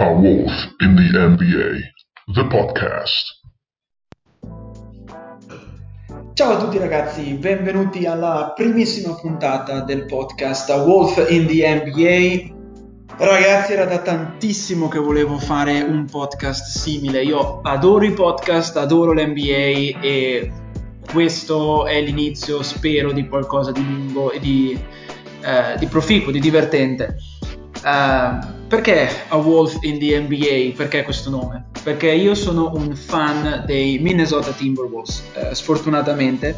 A Wolf in the NBA, the podcast. Ciao a tutti ragazzi, benvenuti alla primissima puntata del podcast A Wolf in the NBA. Ragazzi, era da tantissimo che volevo fare un podcast simile. Io adoro i podcast, adoro l'NBA e questo è l'inizio, spero, di qualcosa di lungo e di, eh, di proficuo, di divertente. Uh, perché A Wolf in the NBA? Perché questo nome? Perché io sono un fan dei Minnesota Timberwolves, uh, sfortunatamente,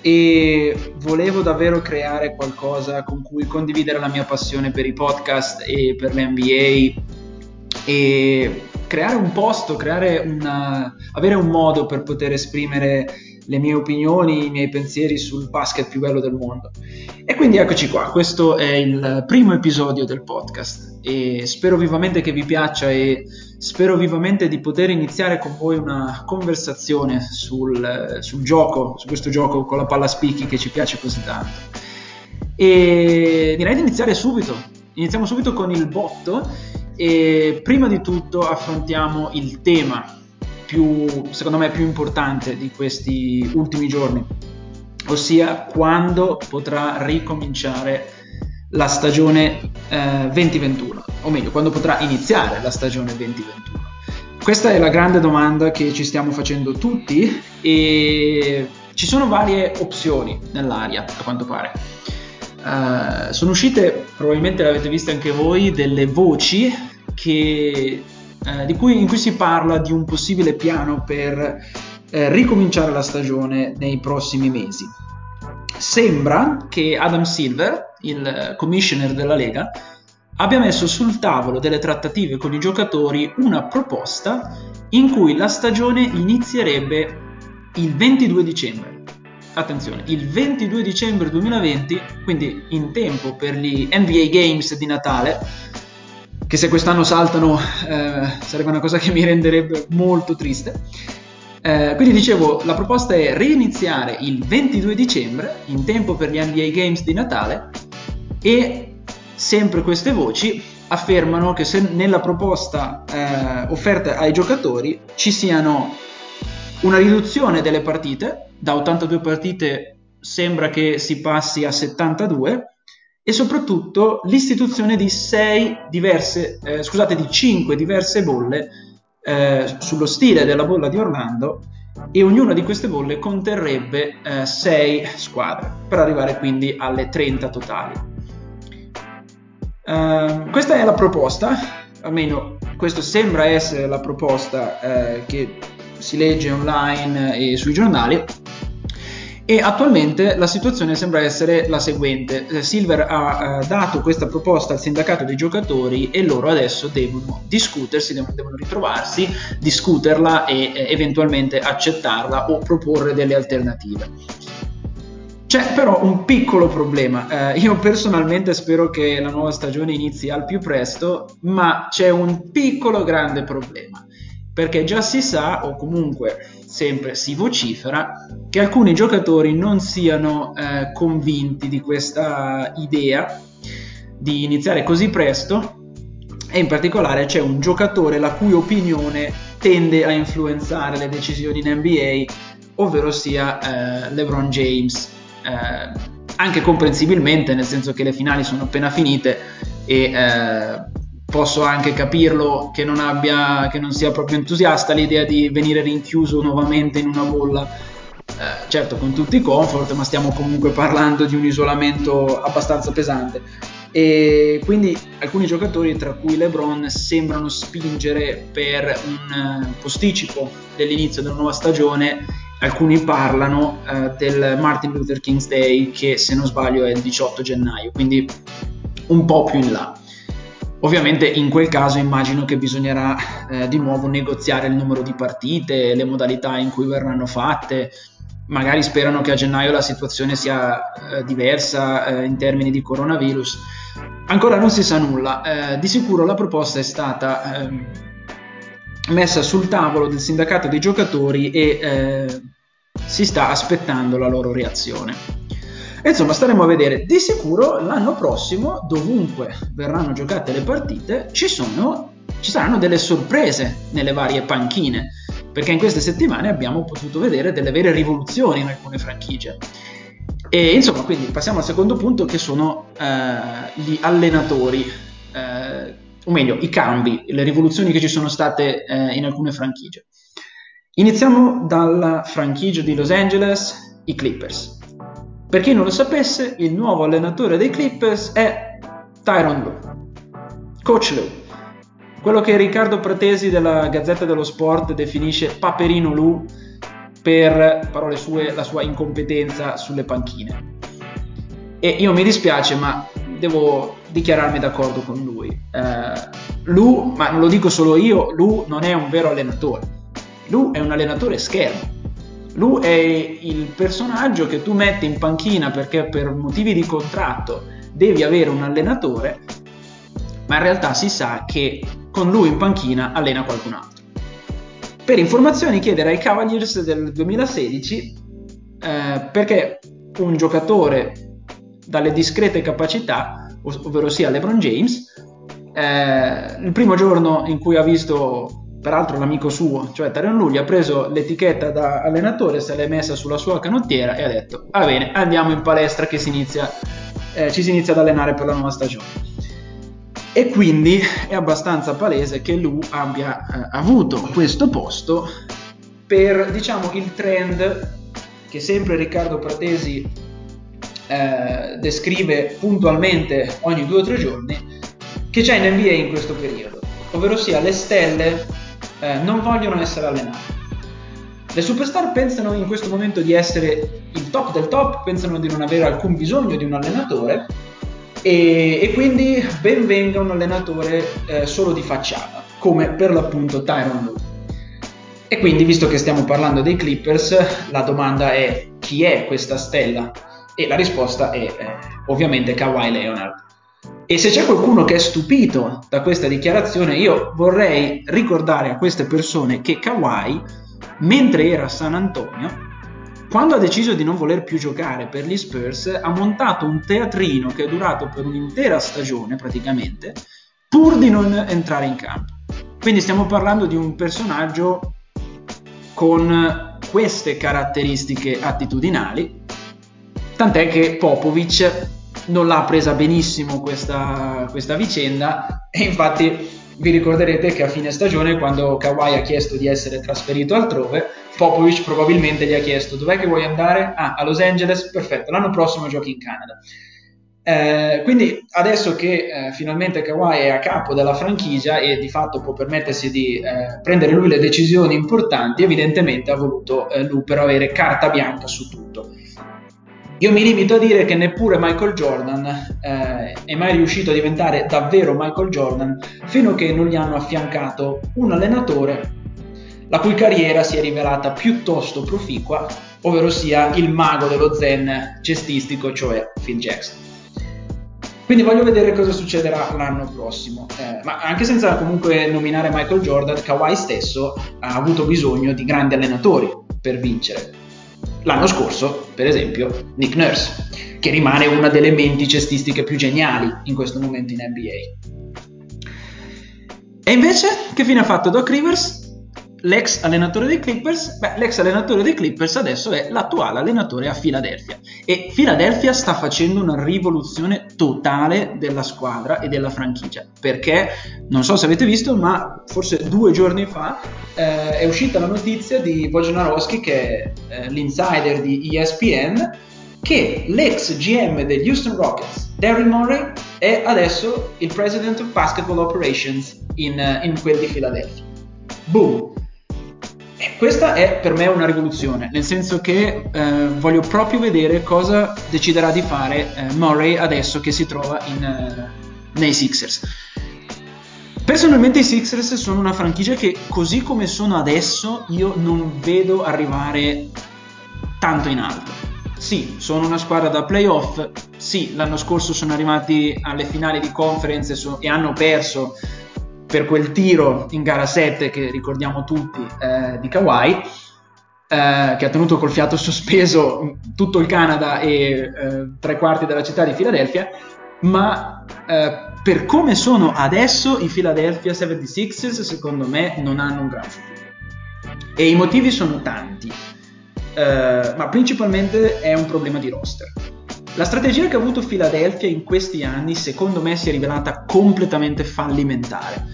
e volevo davvero creare qualcosa con cui condividere la mia passione per i podcast e per l'NBA e creare un posto, creare una, avere un modo per poter esprimere le mie opinioni, i miei pensieri sul basket più bello del mondo. E quindi eccoci qua, questo è il primo episodio del podcast e spero vivamente che vi piaccia e spero vivamente di poter iniziare con voi una conversazione sul, sul gioco, su questo gioco con la palla spicchi che ci piace così tanto. E direi di iniziare subito, iniziamo subito con il botto e prima di tutto affrontiamo il tema più, secondo me, più importante di questi ultimi giorni, ossia quando potrà ricominciare la stagione eh, 2021, o meglio, quando potrà iniziare la stagione 2021. Questa è la grande domanda che ci stiamo facendo tutti e ci sono varie opzioni nell'aria, a quanto pare. Uh, sono uscite, probabilmente l'avete viste anche voi, delle voci che eh, cui, in cui si parla di un possibile piano per eh, ricominciare la stagione nei prossimi mesi. Sembra che Adam Silver, il commissioner della Lega, abbia messo sul tavolo delle trattative con i giocatori una proposta in cui la stagione inizierebbe il 22 dicembre. Attenzione, il 22 dicembre 2020, quindi in tempo per gli NBA Games di Natale, che se quest'anno saltano eh, sarebbe una cosa che mi renderebbe molto triste. Eh, quindi dicevo, la proposta è reiniziare il 22 dicembre, in tempo per gli NBA Games di Natale, e sempre queste voci affermano che se nella proposta eh, offerta ai giocatori ci siano una riduzione delle partite, da 82 partite sembra che si passi a 72, e soprattutto l'istituzione di diverse, eh, scusate, di cinque diverse bolle eh, sullo stile della bolla di Orlando e ognuna di queste bolle conterrebbe eh, sei squadre per arrivare quindi alle 30 totali. Uh, questa è la proposta, almeno questo sembra essere la proposta uh, che si legge online e sui giornali e attualmente la situazione sembra essere la seguente. Eh, Silver ha eh, dato questa proposta al sindacato dei giocatori e loro adesso devono discutersi, devono, devono ritrovarsi, discuterla e eh, eventualmente accettarla o proporre delle alternative. C'è però un piccolo problema. Eh, io personalmente spero che la nuova stagione inizi al più presto, ma c'è un piccolo grande problema. Perché già si sa, o comunque sempre si vocifera che alcuni giocatori non siano eh, convinti di questa idea di iniziare così presto e in particolare c'è un giocatore la cui opinione tende a influenzare le decisioni in NBA, ovvero sia eh, LeBron James. Eh, anche comprensibilmente, nel senso che le finali sono appena finite e eh, posso anche capirlo che non, abbia, che non sia proprio entusiasta l'idea di venire rinchiuso nuovamente in una bolla. Eh, certo, con tutti i comfort, ma stiamo comunque parlando di un isolamento abbastanza pesante. E quindi alcuni giocatori, tra cui LeBron, sembrano spingere per un uh, posticipo dell'inizio della nuova stagione. Alcuni parlano uh, del Martin Luther King's Day, che se non sbaglio è il 18 gennaio, quindi un po' più in là. Ovviamente in quel caso immagino che bisognerà eh, di nuovo negoziare il numero di partite, le modalità in cui verranno fatte. Magari sperano che a gennaio la situazione sia eh, diversa eh, in termini di coronavirus. Ancora non si sa nulla. Eh, di sicuro la proposta è stata ehm, messa sul tavolo del sindacato dei giocatori e eh, si sta aspettando la loro reazione. Insomma, staremo a vedere. Di sicuro l'anno prossimo, dovunque verranno giocate le partite, ci sono ci saranno delle sorprese nelle varie panchine, perché in queste settimane abbiamo potuto vedere delle vere rivoluzioni in alcune franchigie. E insomma, quindi passiamo al secondo punto che sono eh, gli allenatori, eh, o meglio, i cambi, le rivoluzioni che ci sono state eh, in alcune franchigie. Iniziamo dalla franchigia di Los Angeles, i Clippers. Per chi non lo sapesse, il nuovo allenatore dei Clippers è Tyron Lue, Coach Lue, quello che Riccardo Pratesi della Gazzetta dello Sport definisce Paperino Lu per parole sue la sua incompetenza sulle panchine. E io mi dispiace, ma devo dichiararmi d'accordo con lui. Uh, Lu, ma non lo dico solo io, Lu non è un vero allenatore. Lu è un allenatore schermo. Lu è il personaggio che tu metti in panchina perché per motivi di contratto devi avere un allenatore, ma in realtà si sa che con lui in panchina allena qualcun altro. Per informazioni chiedere ai Cavaliers del 2016 eh, perché un giocatore dalle discrete capacità, ovvero sia LeBron James, eh, il primo giorno in cui ha visto peraltro l'amico suo, cioè Tarion Lulli, ha preso l'etichetta da allenatore, se l'è messa sulla sua canottiera e ha detto va bene, andiamo in palestra che si inizia, eh, ci si inizia ad allenare per la nuova stagione. E quindi è abbastanza palese che Lu abbia eh, avuto questo posto per, diciamo, il trend che sempre Riccardo Pratesi eh, descrive puntualmente ogni due o tre giorni, che c'è in NBA in questo periodo, ovvero sia le stelle eh, non vogliono essere allenate. Le superstar pensano in questo momento di essere il top del top, pensano di non avere alcun bisogno di un allenatore e, e quindi ben venga un allenatore eh, solo di facciata, come per l'appunto Tyron Lue. E quindi, visto che stiamo parlando dei Clippers, la domanda è chi è questa stella? E la risposta è eh, ovviamente Kawhi Leonard. E se c'è qualcuno che è stupito da questa dichiarazione, io vorrei ricordare a queste persone che Kawhi, mentre era a San Antonio, quando ha deciso di non voler più giocare per gli Spurs, ha montato un teatrino che è durato per un'intera stagione praticamente, pur di non entrare in campo. Quindi stiamo parlando di un personaggio con queste caratteristiche attitudinali, tant'è che Popovic non l'ha presa benissimo questa, questa vicenda e infatti vi ricorderete che a fine stagione, quando Kawhi ha chiesto di essere trasferito altrove, Popovic probabilmente gli ha chiesto dov'è che vuoi andare? Ah, a Los Angeles? Perfetto, l'anno prossimo giochi in Canada. Eh, quindi adesso che eh, finalmente Kawhi è a capo della franchigia e di fatto può permettersi di eh, prendere lui le decisioni importanti, evidentemente ha voluto eh, lui per avere carta bianca su tutto. Io mi limito a dire che neppure Michael Jordan eh, è mai riuscito a diventare davvero Michael Jordan fino a che non gli hanno affiancato un allenatore la cui carriera si è rivelata piuttosto proficua, ovvero sia il mago dello zen cestistico, cioè Phil Jackson. Quindi voglio vedere cosa succederà l'anno prossimo. Eh, ma anche senza comunque nominare Michael Jordan, Kawhi stesso ha avuto bisogno di grandi allenatori per vincere L'anno scorso, per esempio, Nick Nurse, che rimane una delle menti cestistiche più geniali in questo momento in NBA. E invece, che fine ha fatto Doc Rivers? L'ex allenatore dei Clippers, beh, l'ex allenatore dei Clippers adesso è l'attuale allenatore a Philadelphia e Philadelphia sta facendo una rivoluzione totale della squadra e della franchigia perché non so se avete visto ma forse due giorni fa eh, è uscita la notizia di Wojnarowski che è eh, l'insider di ESPN che l'ex GM degli Houston Rockets Daryl Morey è adesso il President of Basketball Operations in, in quel di Philadelphia boom questa è per me una rivoluzione, nel senso che eh, voglio proprio vedere cosa deciderà di fare eh, Murray adesso che si trova in, eh, nei Sixers. Personalmente i Sixers sono una franchigia che così come sono adesso io non vedo arrivare tanto in alto. Sì, sono una squadra da playoff, sì, l'anno scorso sono arrivati alle finali di conference e, hanno perso per quel tiro in gara 7 che ricordiamo tutti eh, di Kawhi, eh, che ha tenuto col fiato sospeso tutto il Canada e eh, tre quarti della città di Filadelfia, ma eh, per come sono adesso i Philadelphia 76ers secondo me non hanno un gran futuro. E i motivi sono tanti, eh, ma principalmente è un problema di roster. La strategia che ha avuto Philadelphia in questi anni secondo me si è rivelata completamente fallimentare.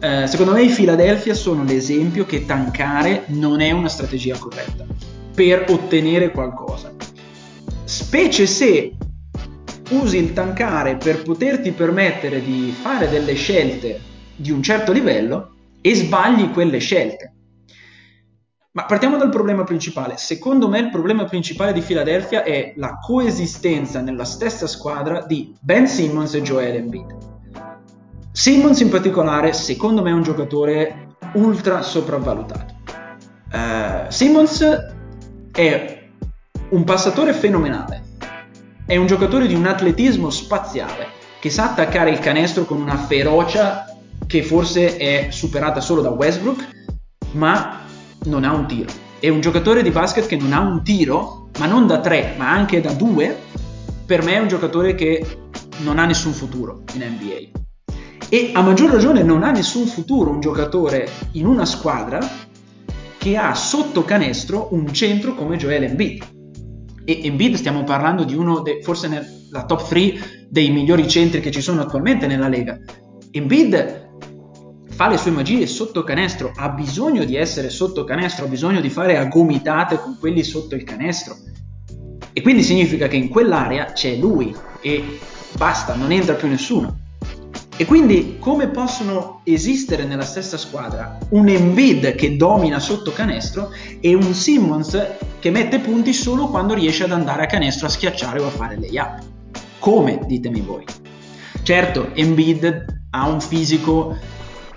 Eh, secondo me i Philadelphia sono l'esempio che tankare non è una strategia corretta per ottenere qualcosa. Specie se usi il tankare per poterti permettere di fare delle scelte di un certo livello e sbagli quelle scelte. Ma partiamo dal problema principale. Secondo me il problema principale di Philadelphia è la coesistenza nella stessa squadra di Ben Simmons e Joel Embiid. Simmons in particolare, secondo me, è un giocatore ultra sopravvalutato. Uh, Simmons è un passatore fenomenale, è un giocatore di un atletismo spaziale che sa attaccare il canestro con una ferocia che forse è superata solo da Westbrook, ma non ha un tiro. È un giocatore di basket che non ha un tiro, ma non da tre, ma anche da due. Per me è un giocatore che non ha nessun futuro in NBA. E a maggior ragione non ha nessun futuro un giocatore in una squadra che ha sotto canestro un centro come Joel Embiid. E Embiid stiamo parlando di uno, de, forse nella top 3 dei migliori centri che ci sono attualmente nella Lega. Embiid fa le sue magie sotto canestro, ha bisogno di essere sotto canestro, ha bisogno di fare a gomitate con quelli sotto il canestro. E quindi significa che in quell'area c'è lui e basta, non entra più nessuno. E quindi come possono esistere nella stessa squadra un Embiid che domina sotto canestro e un Simmons che mette punti solo quando riesce ad andare a canestro a schiacciare o a fare layup? Come, ditemi voi? Certo, Embiid ha un fisico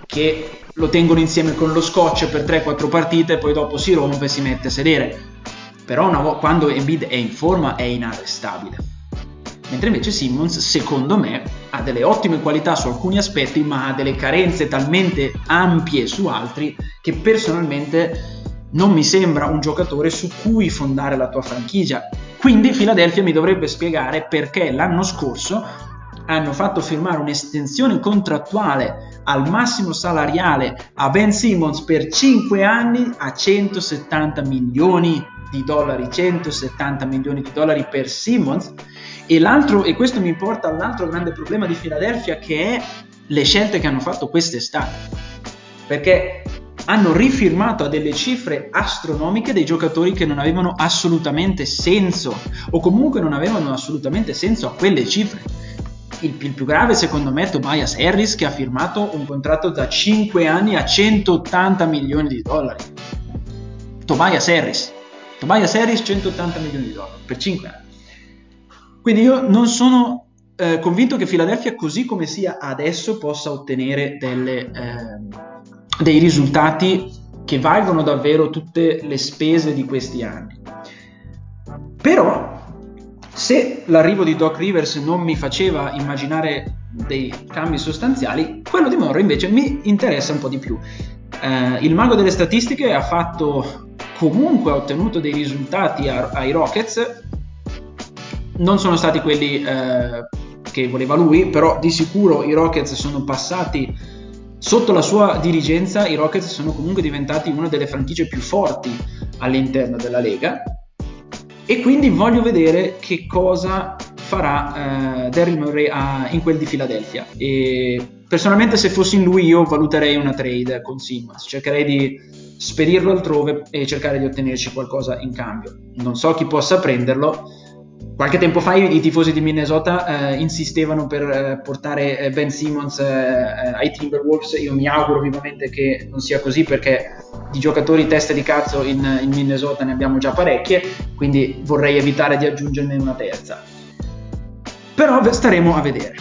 che lo tengono insieme con lo scotch per 3-4 partite e poi dopo si rompe e si mette a sedere. Però vo- quando Embiid è in forma è inarrestabile. Mentre invece Simmons, secondo me, ha delle ottime qualità su alcuni aspetti, ma ha delle carenze talmente ampie su altri che personalmente non mi sembra un giocatore su cui fondare la tua franchigia. Quindi Philadelphia mi dovrebbe spiegare perché l'anno scorso hanno fatto firmare un'estensione contrattuale al massimo salariale a Ben Simmons per 5 anni a 170 milioni di dollari, 170 milioni di dollari per Simmons. E, e questo mi porta all'altro grande problema di Philadelphia che è le scelte che hanno fatto quest'estate. Perché hanno rifirmato a delle cifre astronomiche dei giocatori che non avevano assolutamente senso o comunque non avevano assolutamente senso a quelle cifre il, il, più grave secondo me è Tobias Harris che ha firmato un contratto da 5 anni a 180 milioni di dollari. Tobias Harris. Tobias Harris 180 milioni di dollari per 5 anni. Quindi io non sono eh, convinto che Philadelphia così come sia adesso possa ottenere delle, eh, dei risultati che valgono davvero tutte le spese di questi anni. Però se l'arrivo di Doc Rivers non mi faceva immaginare dei cambi sostanziali, quello di Morro invece mi interessa un po' di più. Eh, il mago delle statistiche ha fatto comunque ha ottenuto dei risultati a, ai Rockets, non sono stati quelli eh, che voleva lui, però di sicuro i Rockets sono passati sotto la sua dirigenza, i Rockets sono comunque diventati una delle franchigie più forti all'interno della Lega e quindi voglio vedere che cosa farà eh, Daryl Murray a, in quel di Philadelphia e personalmente se fossi in lui io valuterei una trade con Simmons cercherei di spedirlo altrove e cercare di ottenerci qualcosa in cambio. Non so chi possa prenderlo Qualche tempo fa i, tifosi di Minnesota eh, insistevano per eh, portare eh, Ben Simmons eh, ai Timberwolves. Io mi auguro vivamente che non sia così perché di giocatori teste di cazzo in, in Minnesota ne abbiamo già parecchie, quindi vorrei evitare di aggiungerne una terza. Però staremo a vedere.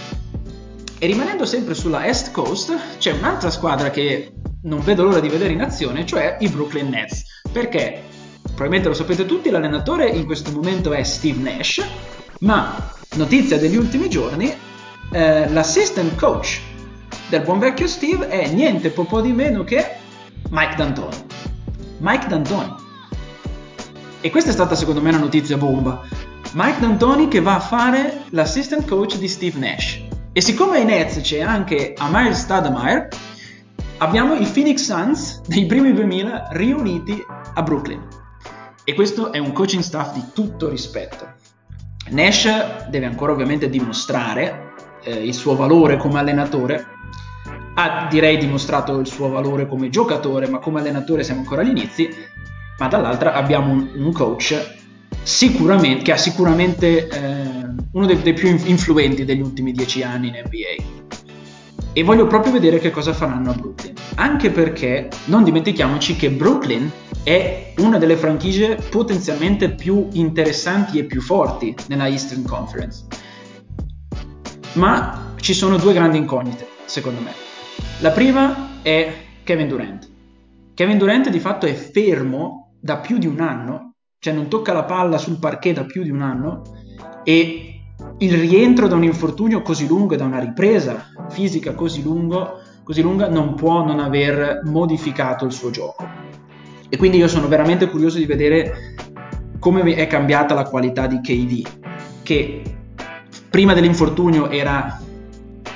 E rimanendo sempre sulla East Coast, c'è un'altra squadra che non vedo l'ora di vedere in azione, cioè i Brooklyn Nets. Perché probabilmente lo sapete tutti, l'allenatore in questo momento è Steve Nash, ma notizia degli ultimi giorni, eh, l'assistant coach del buon vecchio Steve è niente po' di meno che Mike D'Antoni. Mike D'Antoni. E questa è stata secondo me una notizia bomba. Mike D'Antoni che va a fare l'assistant coach di Steve Nash. E siccome ai Nets c'è anche Amir Stademeyer, abbiamo i Phoenix Suns dei primi 2000 riuniti a Brooklyn. E questo è un coaching staff di tutto rispetto. Nash deve ancora ovviamente dimostrare eh, il suo valore come allenatore. Ha direi dimostrato il suo valore come giocatore, ma come allenatore siamo ancora agli inizi. Ma dall'altra abbiamo un, un coach che ha sicuramente eh, uno dei, dei, più influenti degli ultimi dieci anni in NBA. E voglio proprio vedere che cosa faranno a Brooklyn. Anche perché non dimentichiamoci che Brooklyn è una delle franchigie potenzialmente più interessanti e più forti nella Eastern Conference. Ma ci sono due grandi incognite, secondo me. La prima è Kevin Durant. Kevin Durant di fatto è fermo da più di un anno cioè non tocca la palla sul parquet da più di un anno e il rientro da un infortunio così lungo e da una ripresa fisica così, lungo, così lunga non può non aver modificato il suo gioco. E quindi io sono veramente curioso di vedere come è cambiata la qualità di KD, che prima dell'infortunio era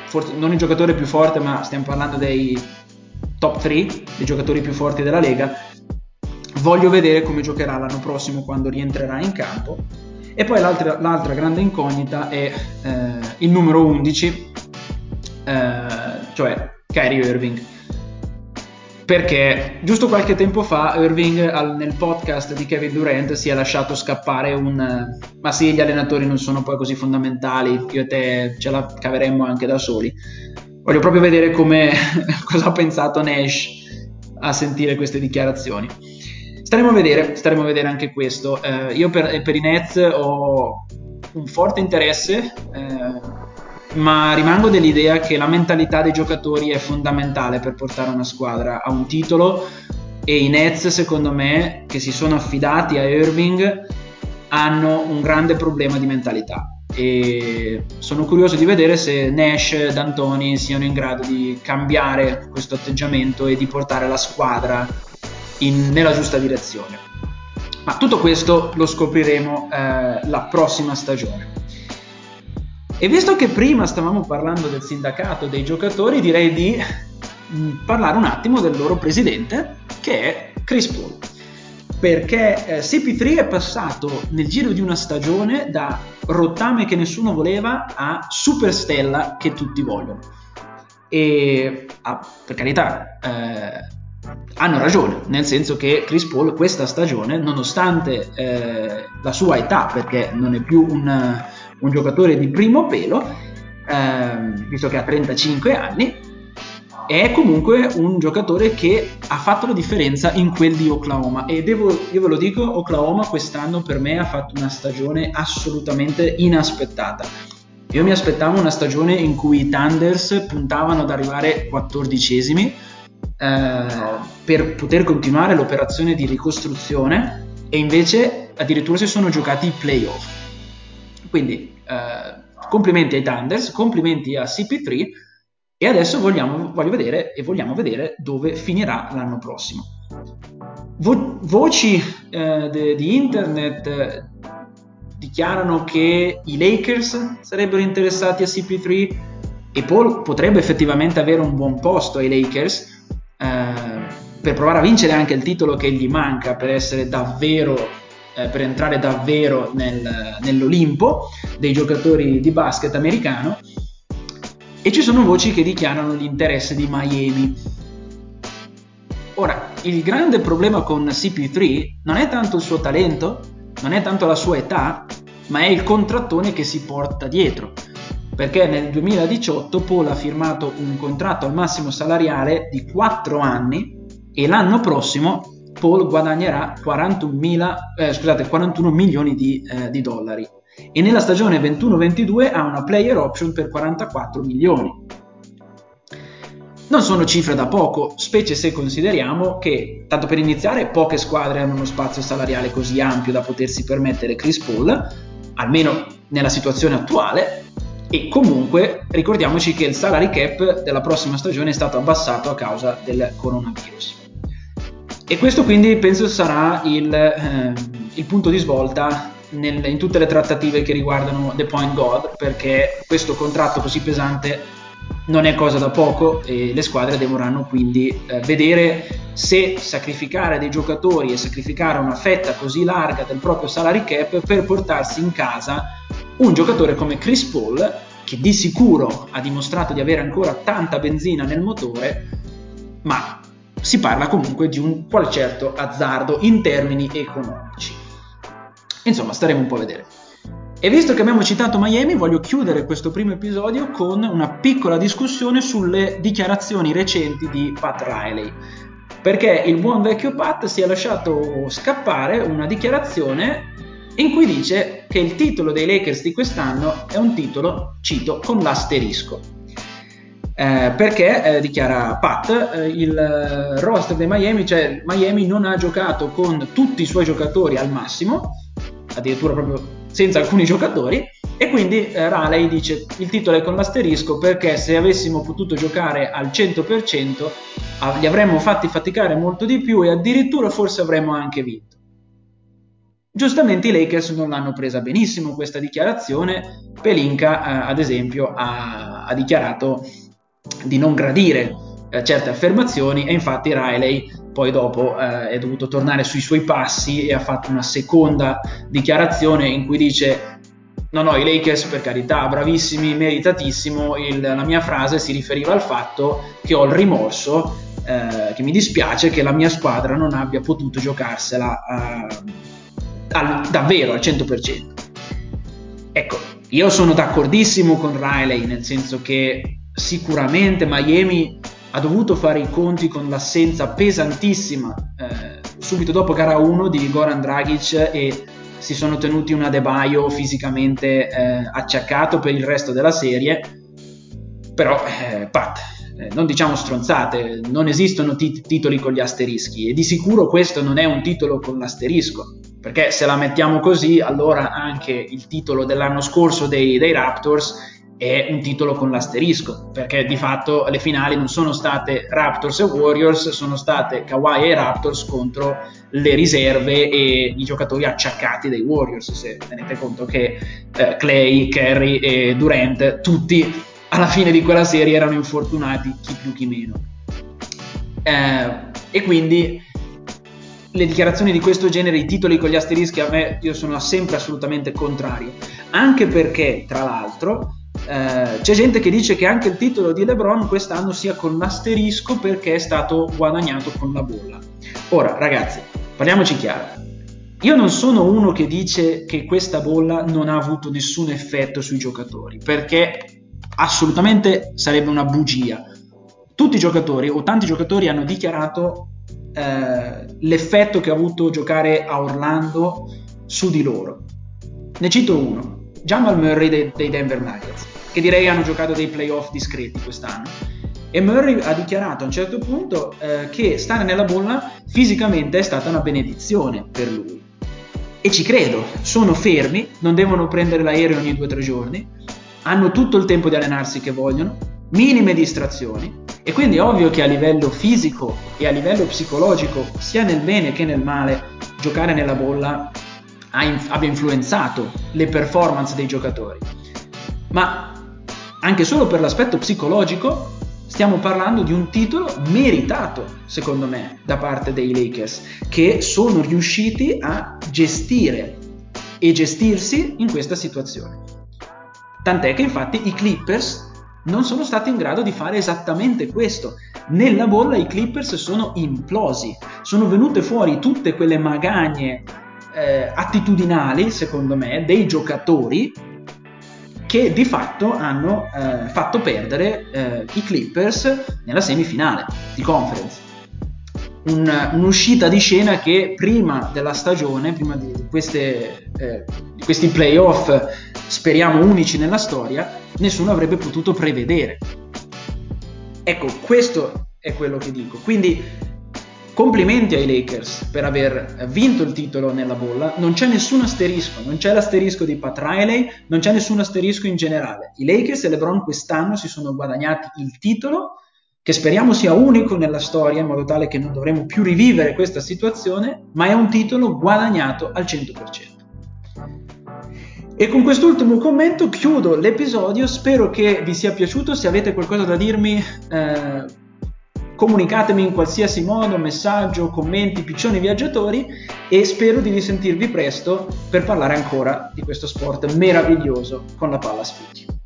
forse non il giocatore più forte, ma stiamo parlando dei top 3, dei giocatori più forti della Lega, Voglio vedere come giocherà l'anno prossimo quando rientrerà in campo. E poi l'altra, l'altra grande incognita è eh, il numero 11, eh, cioè Kyrie Irving. Perché giusto qualche tempo fa Irving al, nel podcast di Kevin Durant si è lasciato scappare un ma sì, gli allenatori non sono poi così fondamentali, io e te ce la caveremmo anche da soli. Voglio proprio vedere come, cosa ha pensato Nash a sentire queste dichiarazioni. Staremo a vedere, staremo a vedere anche questo. Eh, io per, per, i Nets ho un forte interesse, eh, ma rimango dell'idea che la mentalità dei giocatori è fondamentale per portare una squadra a un titolo e i Nets, secondo me, che si sono affidati a Irving, hanno un grande problema di mentalità e sono curioso di vedere se Nash e D'Antoni siano in grado di cambiare questo atteggiamento e di portare la squadra in, nella giusta direzione. Ma tutto questo lo scopriremo eh, la prossima stagione. E visto che prima stavamo parlando del sindacato dei giocatori, direi di mm, parlare un attimo del loro presidente, che è Chris Paul. Perché eh, CP3 è passato nel giro di una stagione da rottame che nessuno voleva a superstella che tutti vogliono. E ah, per carità, eh, hanno ragione, nel senso che Chris Paul questa stagione, nonostante eh, la sua età, perché non è più un, un giocatore di primo pelo, eh, visto che ha 35 anni, è comunque un giocatore che ha fatto la differenza in quel di Oklahoma e devo, io ve lo dico, Oklahoma quest'anno per me ha fatto una stagione assolutamente inaspettata. Io mi aspettavo una stagione in cui i Thunders puntavano ad arrivare quattordicesimi, eh, per poter continuare l'operazione di ricostruzione e invece addirittura si sono giocati i playoff. Quindi eh, complimenti ai Thunders, complimenti a CP3 e adesso vogliamo, voglio vedere e vogliamo vedere dove finirà l'anno prossimo. Vo- voci eh, de- di internet eh, dichiarano che i Lakers sarebbero interessati a CP3 e Paul potrebbe effettivamente avere un buon posto ai Lakers eh, per provare a vincere anche il titolo che gli manca per essere davvero eh, per entrare davvero nel, nell'Olimpo dei giocatori di basket americano e ci sono voci che dichiarano l'interesse di Miami. Ora, il grande problema con CP3 non è tanto il suo talento, non è tanto la sua età, ma è il contrattone che si porta dietro perché nel 2018 Paul ha firmato un contratto al massimo salariale di 4 anni e l'anno prossimo Paul guadagnerà 41, eh, scusate, 41 milioni di, eh, di dollari e nella stagione 21-22 ha una player option per 44 milioni. Non sono cifre da poco, specie se consideriamo che, tanto per iniziare, poche squadre hanno uno spazio salariale così ampio da potersi permettere Chris Paul, almeno nella situazione attuale, e comunque ricordiamoci che il salary cap della prossima stagione è stato abbassato a causa del coronavirus. E questo quindi penso sarà il, eh, il punto di svolta nel, in tutte le trattative che riguardano The Point God, perché questo contratto così pesante non è cosa da poco e le squadre dovranno quindi eh, vedere se sacrificare dei giocatori e sacrificare una fetta così larga del proprio salary cap per portarsi in casa un giocatore come Chris Paul che di sicuro ha dimostrato di avere ancora tanta benzina nel motore ma si parla comunque di un qual certo azzardo in termini economici insomma staremo un po' a vedere e visto che abbiamo citato Miami, voglio chiudere questo primo episodio con una piccola discussione sulle dichiarazioni recenti di Pat Riley. Perché il buon vecchio Pat si è lasciato scappare una dichiarazione in cui dice che il titolo dei Lakers di quest'anno è un titolo, cito, con l'asterisco. Eh, perché eh, dichiara Pat, eh, il roster dei Miami, cioè Miami non ha giocato con tutti i suoi giocatori al massimo, addirittura proprio senza alcuni giocatori e quindi eh, Raleigh dice il titolo è con l'asterisco perché se avessimo potuto giocare al 100% ah, li avremmo fatti faticare molto di più e addirittura forse avremmo anche vinto. Giustamente i Lakers non l'hanno presa benissimo questa dichiarazione, Pelinka eh, ad esempio ha, ha, dichiarato di non gradire eh, certe affermazioni e infatti Riley poi dopo eh, è dovuto tornare sui suoi passi e ha fatto una seconda dichiarazione in cui dice no no i Lakers per carità bravissimi, meritatissimo, il, la mia frase si riferiva al fatto che ho il rimorso, eh, che mi dispiace che la mia squadra non abbia potuto giocarsela eh, al, davvero al 100%. Ecco, io sono d'accordissimo con Riley nel senso che sicuramente Miami ha dovuto fare i conti con l'assenza pesantissima eh, subito dopo gara 1 di Goran Dragic e si sono tenuti un Adebayo fisicamente eh, acciaccato per il resto della serie. Però eh, Pat eh, non diciamo stronzate non esistono tit- titoli con gli asterischi e di sicuro questo non è un titolo con l'asterisco perché se la mettiamo così allora anche il titolo dell'anno scorso dei, dei Raptors è un titolo con l'asterisco, perché di fatto le finali non sono state Raptors e Warriors, sono state Kawhi e Raptors contro le riserve e i giocatori acciaccati dei Warriors, se tenete conto che eh, Clay, Kerry e Durant tutti alla fine di quella serie erano infortunati, chi più chi meno. Eh, e quindi le dichiarazioni di questo genere, i titoli con gli asterischi, a me io sono sempre assolutamente contrario, anche perché tra l'altro eh, c'è gente che dice che anche il titolo di LeBron quest'anno sia con l'asterisco perché è stato guadagnato con la bolla. Ora, ragazzi, parliamoci chiaro. Io non sono uno che dice che questa bolla non ha avuto nessun effetto sui giocatori, perché assolutamente sarebbe una bugia. Tutti i giocatori o tanti giocatori hanno dichiarato eh, l'effetto che ha avuto giocare a Orlando su di loro. Ne cito uno, Jamal Murray dei, dei Denver Nuggets, che direi hanno giocato dei playoff discreti quest'anno. E Murray ha dichiarato a un certo punto eh, che stare nella bolla fisicamente è stata una benedizione per lui. E ci credo, sono fermi, non devono prendere l'aereo ogni due o tre giorni, hanno tutto il tempo di allenarsi che vogliono, minime distrazioni, e quindi è ovvio che a livello fisico e a livello psicologico, sia nel bene che nel male, giocare nella bolla abbia influenzato le performance dei giocatori. Ma anche solo per l'aspetto psicologico stiamo parlando di un titolo meritato, secondo me, da parte dei Lakers, che sono riusciti a gestire e gestirsi in questa situazione. Tant'è che infatti i Clippers non sono stati in grado di fare esattamente questo. Nella bolla i Clippers sono implosi, sono venute fuori tutte quelle magagne eh, attitudinali, secondo me, dei giocatori che di fatto hanno eh, fatto perdere eh, i Clippers nella semifinale di conference. Un, un'uscita di scena che prima della stagione, prima di, queste, eh, di questi playoff, speriamo unici nella storia, nessuno avrebbe potuto prevedere. Ecco, questo è quello che dico. Quindi Complimenti ai Lakers per aver vinto il titolo nella bolla. Non c'è nessun asterisco, non c'è l'asterisco di Pat Riley, non c'è nessun asterisco in generale. I Lakers e LeBron quest'anno si sono guadagnati il titolo, che speriamo sia unico nella storia, in modo tale che non dovremo più rivivere questa situazione, ma è un titolo guadagnato al 100%. E con quest'ultimo commento chiudo l'episodio, spero che vi sia piaciuto, se avete qualcosa da dirmi eh, comunicatemi in qualsiasi modo, messaggio, commenti, piccioni viaggiatori e spero di risentirvi presto per parlare ancora di questo sport meraviglioso con la palla a spicchi.